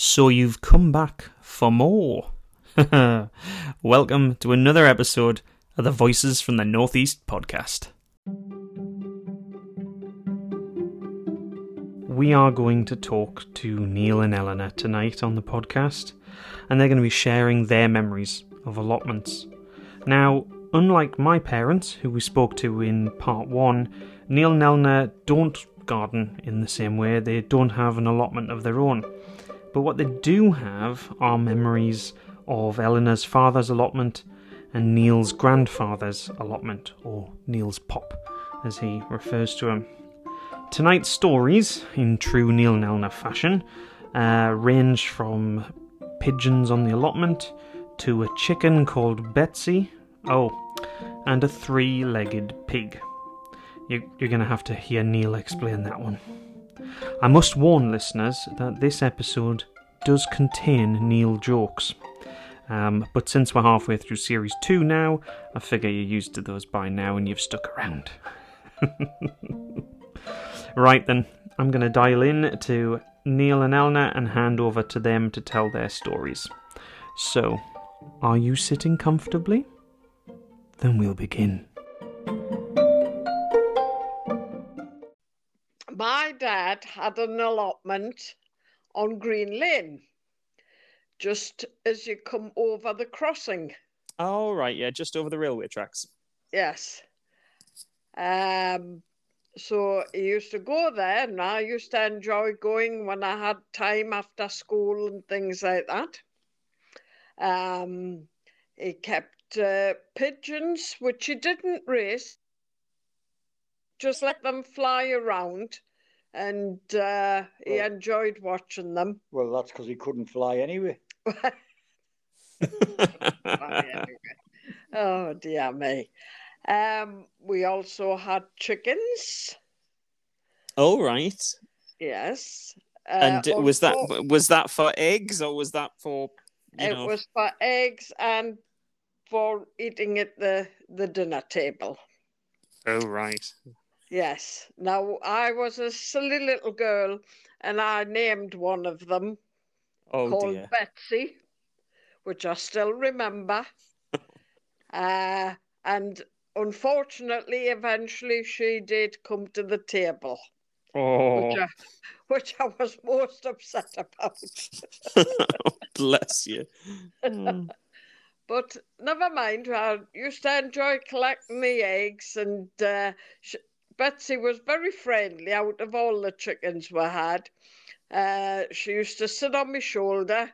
So you've come back for more. Welcome to another episode of the Voices from the Northeast podcast. We are going to talk to Neil and Eleanor tonight on the podcast, and they're going to be sharing their memories of allotments. Now, unlike my parents, who we spoke to in part one, Neil and Eleanor don't garden in the same way, they don't have an allotment of their own. But what they do have are memories of Eleanor's father's allotment and Neil's grandfather's allotment, or Neil's pop, as he refers to him. Tonight's stories, in true Neil and Eleanor fashion, uh, range from pigeons on the allotment to a chicken called Betsy, oh, and a three legged pig. You, you're going to have to hear Neil explain that one. I must warn listeners that this episode does contain Neil jokes. Um, but since we're halfway through series 2 now, I figure you're used to those by now and you've stuck around. right then, I'm going to dial in to Neil and Elna and hand over to them to tell their stories. So, are you sitting comfortably? Then we'll begin. Dad had an allotment on Green Lane, just as you come over the crossing. Oh, right, yeah, just over the railway tracks. Yes. Um, so he used to go there, and I used to enjoy going when I had time after school and things like that. Um, he kept uh, pigeons, which he didn't raise, just let them fly around, and uh, he Well- enjoyed watching them. Well, that's because he couldn't fly anyway. oh dear me. Um, we also had chickens. oh, right. Yes. Uh, And was that also- was that for eggs or was that for you it know? was for eggs and for eating at the, the dinner table. Oh, right. Yes. Now I was a silly little girl and I named one of them Oh called dear. Betsy, which I still remember. uh, and unfortunately, eventually she did come to the table, Oh, which, I, which I was most upset about. bless you. Mm. But never mind, I used to enjoy collecting the eggs, and uh, sh Betsy was very friendly out of all the chickens we had. Uh, she used to sit on my shoulder.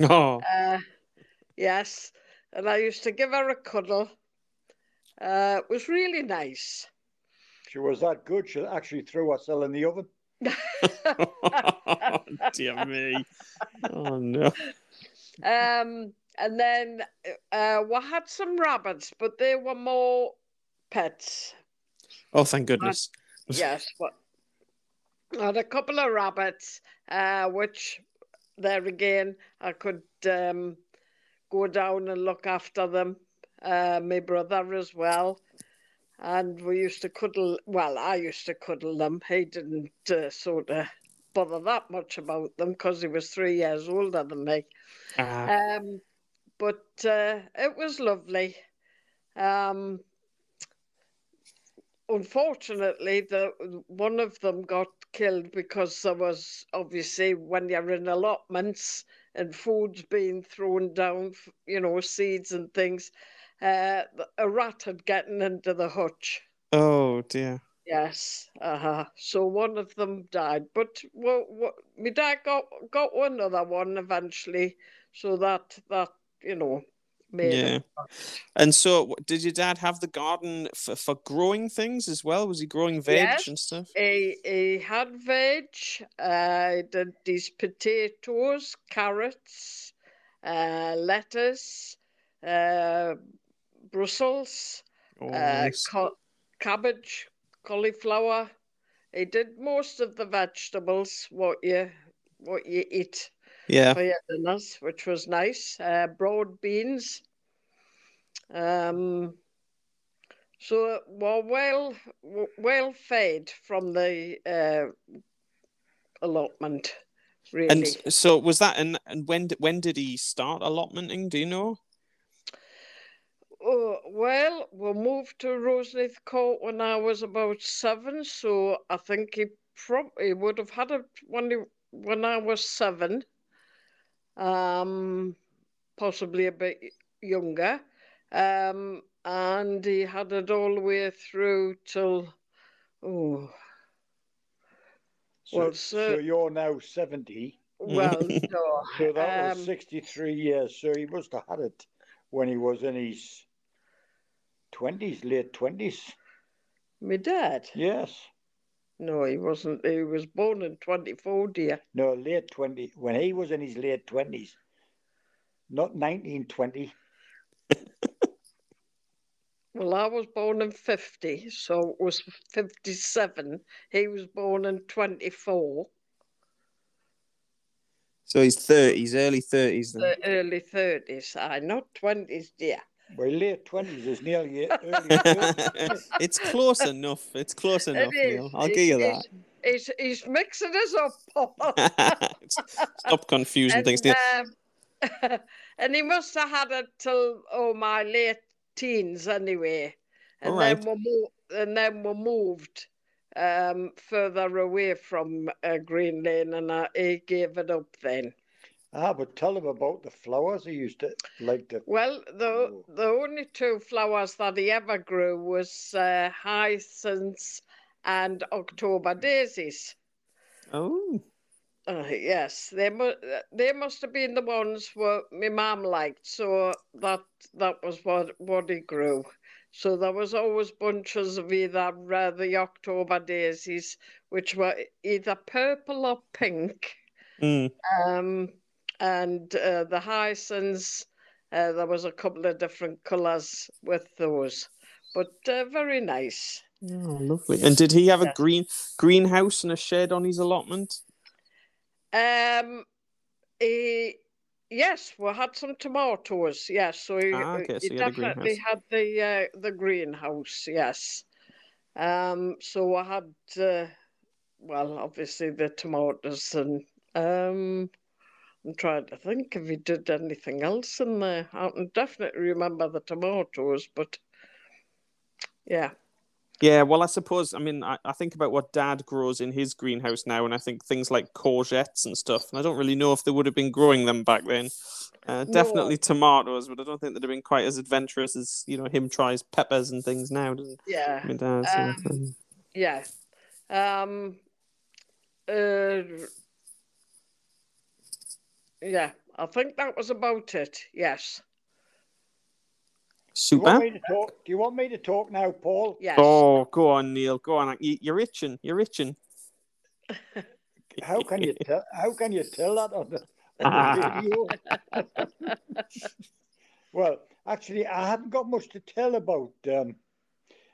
Oh, Uh, yes, and I used to give her a cuddle. Uh, it was really nice. She was that good, she actually threw herself in the oven. dear me. Oh no. um, and then uh, we had some rabbits, but they were more pets. Oh, thank goodness. yes, but I had a couple of rabbits, uh, which there again I could um, go down and look after them. Uh, my brother as well, and we used to cuddle. Well, I used to cuddle them. He didn't uh, sort of bother that much about them because he was three years older than me. Ah, Um, but uh, it was lovely. Um, unfortunately, the one of them got killed because there was obviously when you're in allotments and food's being thrown down, you know, seeds and things. Uh, a rat had gotten into the hutch. oh dear. Yes, uh-huh. So one of them died, but well, what, my dad got got another one eventually, so that that you know Yeah. And so, did your dad have the garden for, for growing things as well? Was he growing veg Yes. and stuff? He he had veg. Uh, he did these potatoes, carrots, uh, lettuce, uh, Brussels, Oh, uh, nice. ca- cabbage, cauliflower. He did most of the vegetables what you what you eat yeah. for your dinners, which was nice. Uh, broad beans. Um, so we're well well fed from the uh, allotment. Really. And so was that and and when did when did he start allotmenting? Do you know? Oh, well, we moved to Roseneath Court when I was about seven, so I think he probably would have had it when he, when I was seven, um, possibly a bit younger, um, and he had it all the way through till oh So, Well, so so- you're now 70. well no So that was um, 63 years. So he must have had it when he was in his 20s, late 20s. my dad. Yes. No, he wasn't. He was born in twenty four, dear. No, late 20. When he was in his late 20s. Not 1920. Well, I was born in 50, so it was 57. He was born in 24, So he's thirties, early thirties then. the early 30s. I not 20s, dear. Well, late 20s is nearly early it's close enough. It's close enough, It is. Neil. I'll He's- give you that. He's, he's mixing us up, Paul. Stop confusing things. Neil. um, and he must have had it till oh my late teens anyway, and All then right. we moved, and then we moved um, further away from uh, Green Lane, and I, he gave it up then. Ah, but tell him about the flowers he used to like to. Well, the Oh. the only two flowers that he ever grew was uh, hyacinths and October daisies. Oh, Uh, yes, they mu- they must have been the ones what my mum liked. So that that was what what he grew. So there was always bunches of either uh, the October daisies, which were either purple or pink, mm. um, and uh, the hyacinths. Uh, there was a couple of different colours with those, but uh, very nice. oh, lovely. And did he have a green greenhouse and a shed on his allotment? Um, he, yes, we had some tomatoes. Yes, so he, Ah, okay, he so you had definitely had the uh, the greenhouse. Yes. Um, so I had, uh, well, obviously the tomatoes, and um, I'm trying to think if he did anything else in there. I can definitely remember the tomatoes, but yeah. Yeah, well, I suppose. I mean, I, I think about what Dad grows in his greenhouse now, and I think things like courgettes and stuff. And I don't really know if they would have been growing them back then. Uh, No. definitely tomatoes, but I don't think they'd have been quite as adventurous as you know him tries peppers and things now, doesn't Yeah. my dad? So, um, Yeah. Um. Uh. Yeah, I think that was about it. Yes. Do you, want super. me to talk? Do you want me to talk now, Paul? Yes. Oh, go on, Neil. Go on. You, you're itching. You're itching. How can you tell? How can you tell that on the, on the video? well, actually, I haven't got much to tell about um,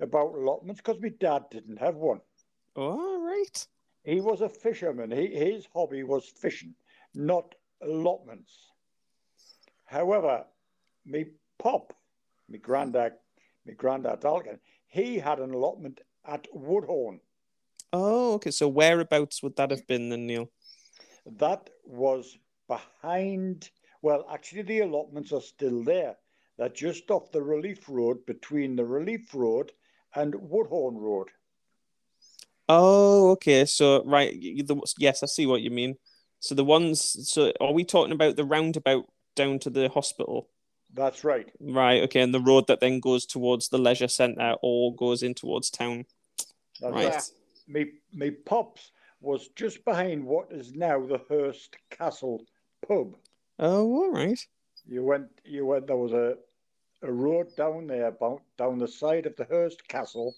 about allotments because my dad didn't have one. All right. He was a fisherman. He, his hobby was fishing, not allotments. However, me pop, me granddad, me granddad Dalkin, he had an allotment at Woodhorn. Oh, okay. So whereabouts would that have been then, Neil? That was behind, well, actually, the allotments are still there. They're just off the Relief Road between the Relief Road and Woodhorn Road. Oh, okay. So right, the, yes, I see what you mean. So the ones. So are we talking about the roundabout down to the hospital? That's right. Right. Okay, and the road that then goes towards the leisure centre or goes in towards town. That's Right. right. Me, me pops was just behind what is now the Hirst Castle pub. Oh, all right. You went, you went. There was a a road down there, about down the side of the Hirst Castle,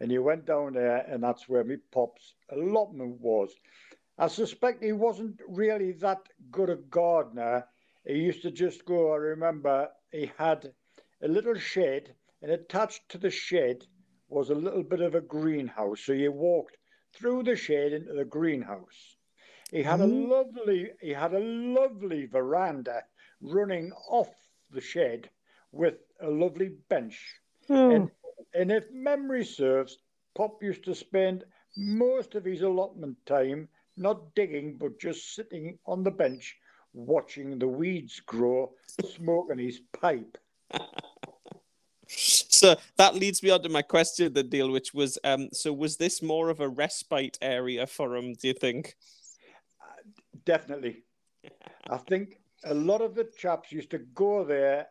and you went down there, and that's where me pop's allotment was. I suspect he wasn't really that good a gardener. He used to just go. I remember he had a little shed, and attached to the shed was a little bit of a greenhouse. So you walked through the shed into the greenhouse. He had Mhm. a lovely, he had a lovely veranda running off the shed with a lovely bench. Oh, And and if memory serves, Pop used to spend most of his allotment time not digging, but just sitting on the bench watching the weeds grow, smoking his pipe. so that leads me on to my question, the deal, which was, um, so was this more of a respite area for him? Do you think? Uh, definitely. I think a lot of the chaps used to go there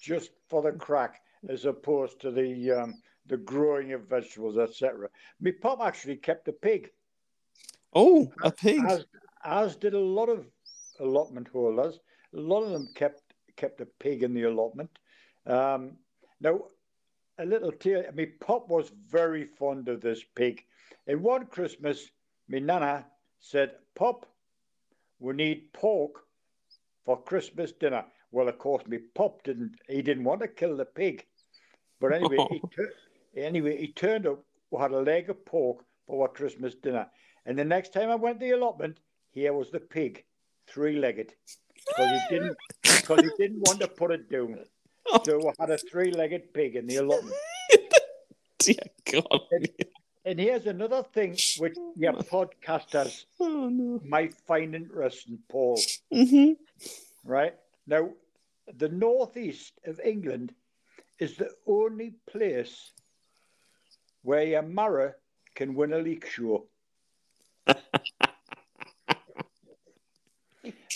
just for the crack, as opposed to the um, the growing of vegetables, etc. My pop actually kept a pig. Oh, a pig. As, as did a lot of allotment holders. A lot of them kept kept a pig in the allotment. Um, now, a little tale. My pop was very fond of this pig. And one Christmas, my nana said, "Pop, we need pork for Christmas dinner." Well, of course, my pop didn't. He didn't want to kill the pig, but anyway, he anyway he turned up. Had a leg of pork for our Christmas dinner. And the next time I went to the allotment, here was the pig, three-legged, because he didn't because he didn't want to put it down. So we had a three-legged pig in the allotment. Dear God. And, and, here's another thing which your podcasters oh, no. might find interesting, Paul. Mm-hmm. Right now, the northeast of England is the only place where your marrow can win a leek show.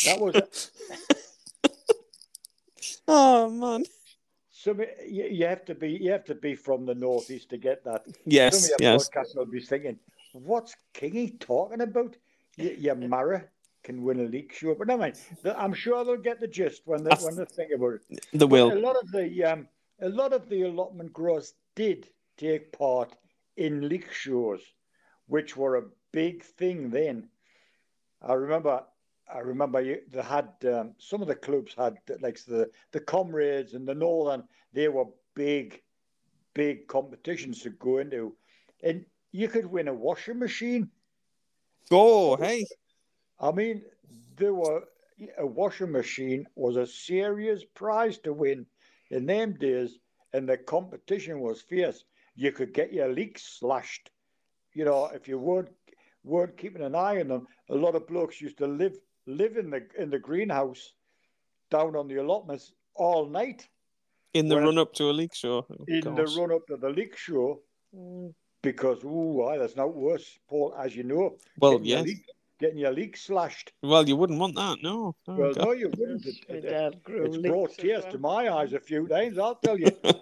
That was. oh man. Some you, you, have to be you have to be from the northeast to get that. Yes, Some of your yes. podcast will be thinking, "What's Kingy talking about?" Your, your Mara can win a league, sure, but never mind. I'm sure they'll get the gist when they when they think about it. The will. A lot of the um, a lot of the allotment growers did take part in league shows, which were a big thing then. I remember I remember you, they had um, some of the clubs had like the the comrades and the northern. They were big, big competitions to go into, and you could win a washing machine. Go, hey! I mean, there were a washing machine was a serious prize to win in them days, and the competition was fierce. You could get your leeks slashed. You know, if you weren't weren't keeping an eye on them, a lot of blokes used to live live in the in the greenhouse down on the allotments all night. In the run up to a leek show. Oh, in gosh. the run up to the leek show. Mm. Because ooh, that's not worse, Paul, as you know. Well, yes. Your leek, getting your leek slashed. Well, you wouldn't want that, no. Oh, well, God. no, you wouldn't. It, it, it, it's brought tears well. to my eyes a few times, I'll tell you.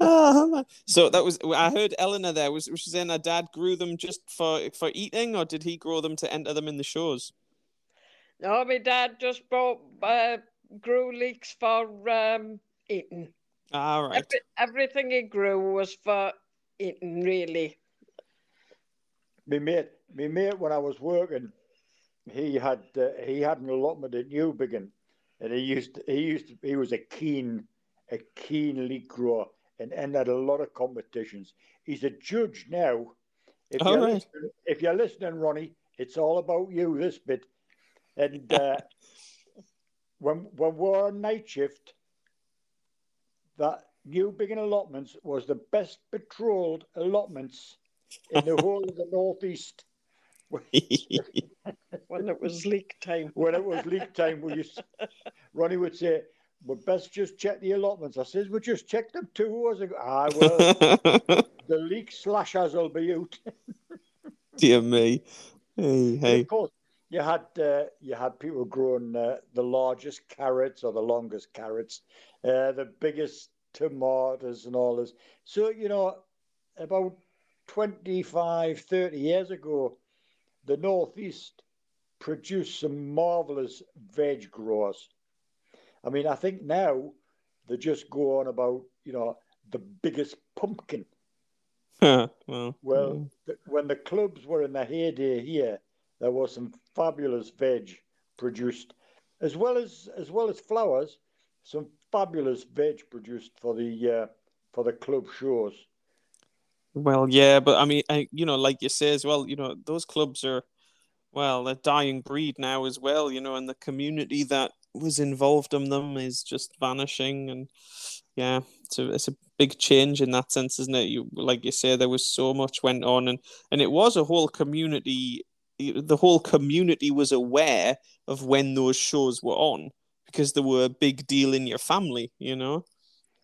oh, so that was I heard Eleanor there was, was she saying her dad grew them just for for eating or did he grow them to enter them in the shows? No, my dad just bought uh, grew leeks for um, eating. All right. Every, everything he grew was for eating, really. Me mate, me mate, when I was working, he had uh, he had an allotment at Newbiggin, and he used to, he used to, he was a keen a keen leek grower and entered a lot of competitions. He's a judge now. If you're, right. listening, if you're listening, Ronnie, it's all about you this bit. And uh, when when we're on night shift, that Newbiggin allotments was the best patrolled allotments in the whole of the northeast. when it was leek time. When it was leek time, we used, Ronnie would say, we best just check the allotments. I says, we just checked them two hours ago. Ah, well, the leek slashers will be out. Dear me. Hey, hey. Of course, you had uh, you had people growing uh, the largest carrots or the longest carrots, uh, the biggest tomatoes and all this. So, you know, about 25, 30 years ago, the Northeast produced some marvelous veg growers. I mean, I think now they just go on about, you know, the biggest pumpkin. well, well yeah. when the clubs were in the heyday here, there was some fabulous veg produced, as well as as well as flowers. Some fabulous veg produced for the uh, for the club shows. Well, yeah, but I mean, I, you know, like you say as well, you know, those clubs are, well, a dying breed now as well, you know, and the community that was involved in them is just vanishing and yeah it's a, it's a big change in that sense isn't it you like you say there was so much went on and and it was a whole community the whole community was aware of when those shows were on because they were a big deal in your family, you know.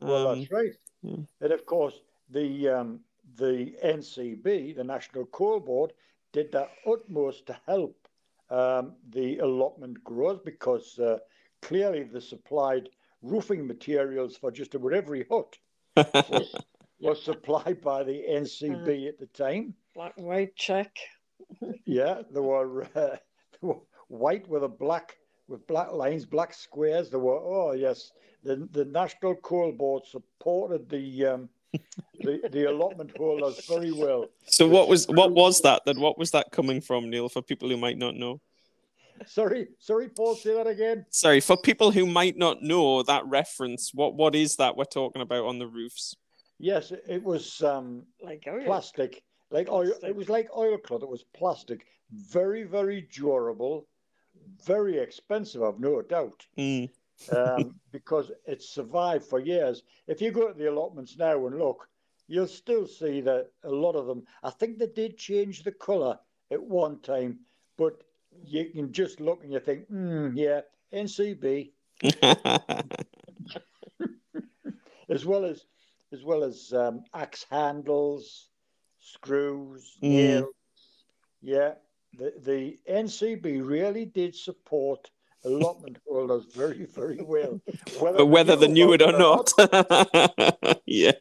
Well, Um, that's right. yeah. And of course, the um, the NCB, the National Coal Board, did their utmost to help um, the allotment growers because uh, clearly the supplied roofing materials for just about every hut was, was supplied by the NCB at the time. Black and white check. Yeah, they were, uh, they were white with a black with black lines, black squares. They were oh yes, the the National Coal Board supported the um, the the allotment holders very well. so what was what was that? Then what was that coming from, Neil? For people who might not know. Sorry, sorry, Paul. Say that again. Sorry, for people who might not know that reference, what what is that we're talking about on the roofs? Yes, it, it was um, Like yeah. plastic, like oil. Plastic. It was like oilcloth. It was plastic, very very durable, very expensive. I've no doubt. Mm. um, because it's survived for years. If you go to the allotments now and look, you'll still see that a lot of them. I think they did change the colour at one time, but you can just look and you think, hmm, yeah, NCB, as well as as well as um, axe handles, screws, Mm. nails. Yeah, the the NCB really did support allotment holders very very well. but whether they knew it or about not. yeah.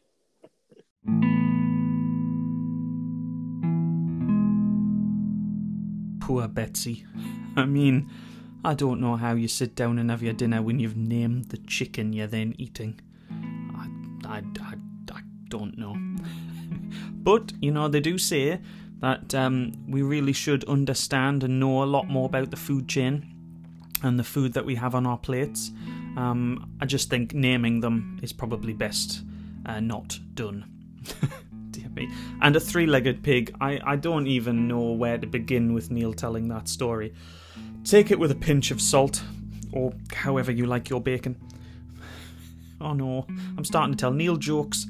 Poor Betsy. I mean, I don't know how you sit down and have your dinner when you've named the chicken you're then eating. I, I, I, I don't know. but, you know, they do say that um, we really should understand and know a lot more about the food chain and the food that we have on our plates. Um, I just think naming them is probably best uh, not done. Me. And a three legged pig, I, I don't even know where to begin with Neil telling that story. Take it with a pinch of salt, or however you like your bacon. Oh no, I'm starting to tell Neil jokes.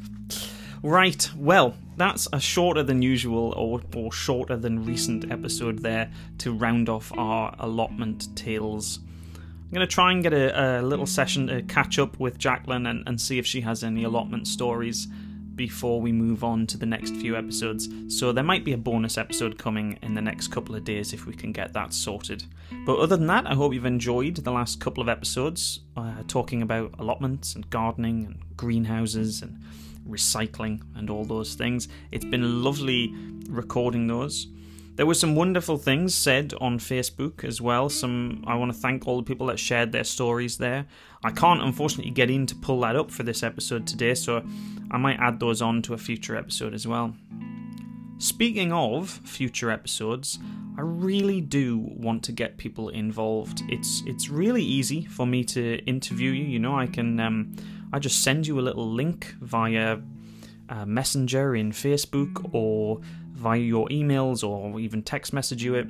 Right, well, that's a shorter than usual or, or shorter than recent episode there to round off our allotment tales. I'm going to try and get a, a little session to catch up with Jacqueline and, and see if she has any allotment stories before we move on to the next few episodes. So there might be a bonus episode coming in the next couple of days if we can get that sorted. But other than that, I hope you've enjoyed the last couple of episodes uh, talking about allotments and gardening and greenhouses and recycling and all those things. It's been lovely recording those. There were some wonderful things said on Facebook as well. Some I want to thank all the people that shared their stories there. I can't unfortunately get in to pull that up for this episode today, so I might add those on to a future episode as well. Speaking of future episodes, I really do want to get people involved. It's it's really easy for me to interview you. You know, I can um, I just send you a little link via uh, Messenger in Facebook or via your emails or even text message you it.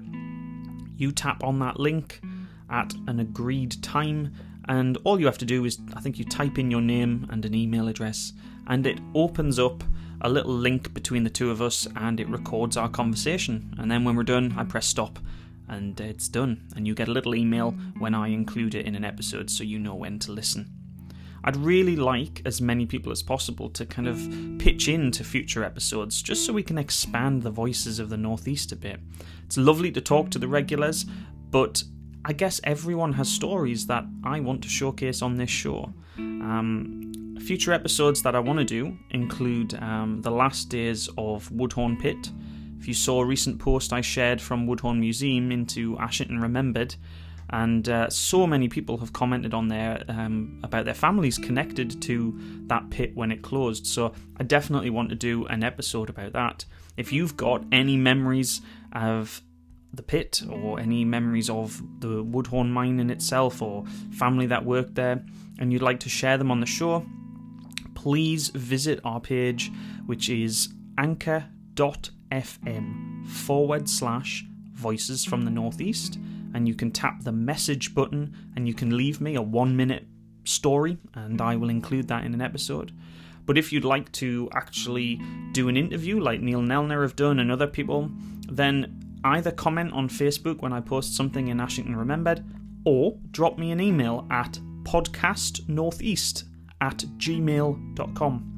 You tap on that link at an agreed time, and all you have to do is I think you type in your name and an email address, and it opens up a little link between the two of us and it records our conversation. And then when we're done, I press stop and it's done. And you get a little email when I include it in an episode so you know when to listen. I'd really like as many people as possible to kind of pitch into future episodes just so we can expand the voices of the Northeast a bit. It's lovely to talk to the regulars, but I guess everyone has stories that I want to showcase on this show. Um, future episodes that I want to do include um, the last days of Woodhorn Pit. If you saw a recent post I shared from Woodhorn Museum into Ashington Remembered, and uh, so many people have commented on there um, about their families connected to that pit when it closed. So I definitely want to do an episode about that. If you've got any memories of the pit or any memories of the Woodhorn mine in itself or family that worked there, and you'd like to share them on the show, please visit our page, which is anchor.fm forward slash voices from the northeast and you can tap the message button and you can leave me a one minute story and I will include that in an episode. But if you'd like to actually do an interview like Neil Nelner have done and other people, then either comment on Facebook when I post something in Ashington Remembered or drop me an email at podcastnortheast at gmail.com.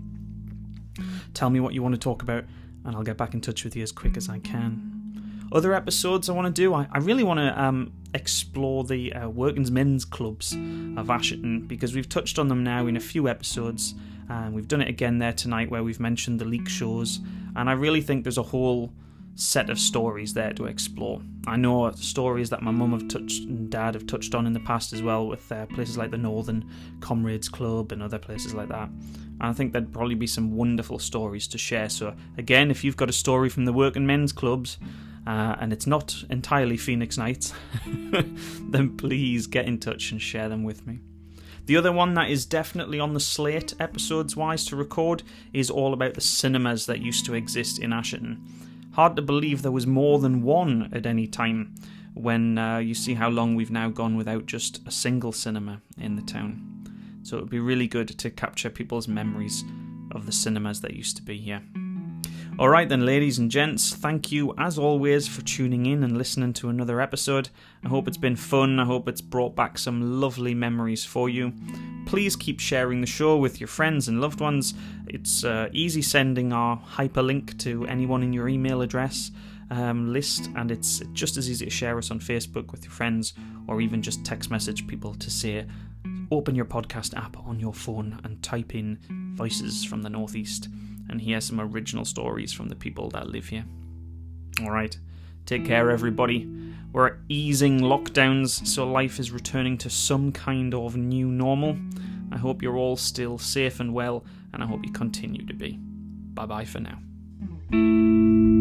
Tell me what you want to talk about, and I'll get back in touch with you as quick as I can. Other episodes I want to do, I, I really want to um, explore the uh, Working's Men's Clubs of Ashington because we've touched on them now in a few episodes, and we've done it again there tonight where we've mentioned the leek shows, and I really think there's a whole set of stories there to explore. I know stories that my mum have touched and dad have touched on in the past as well, with uh, places like the Northern Comrades Club and other places like that. And I think there'd probably be some wonderful stories to share. So again, if you've got a story from the working men's clubs, uh, and it's not entirely Phoenix Nights, then please get in touch and share them with me. The other one that is definitely on the slate, episodes wise, to record is all about the cinemas that used to exist in Ashington. Hard to believe there was more than one at any time when uh, you see how long we've now gone without just a single cinema in the town. So it would be really good to capture people's memories of the cinemas that used to be here. Alright, then, ladies and gents, thank you as always for tuning in and listening to another episode. I hope it's been fun. I hope it's brought back some lovely memories for you. Please keep sharing the show with your friends and loved ones. It's uh, easy sending our hyperlink to anyone in your email address um, list, and it's just as easy to share us on Facebook with your friends or even just text message people to say, open your podcast app on your phone and type in Voices from the Northeast and hear some original stories from the people that live here. Alright, take care, everybody. We're easing lockdowns, so life is returning to some kind of new normal. I hope you're all still safe and well, and I hope you continue to be. Bye bye for now. Mm-hmm.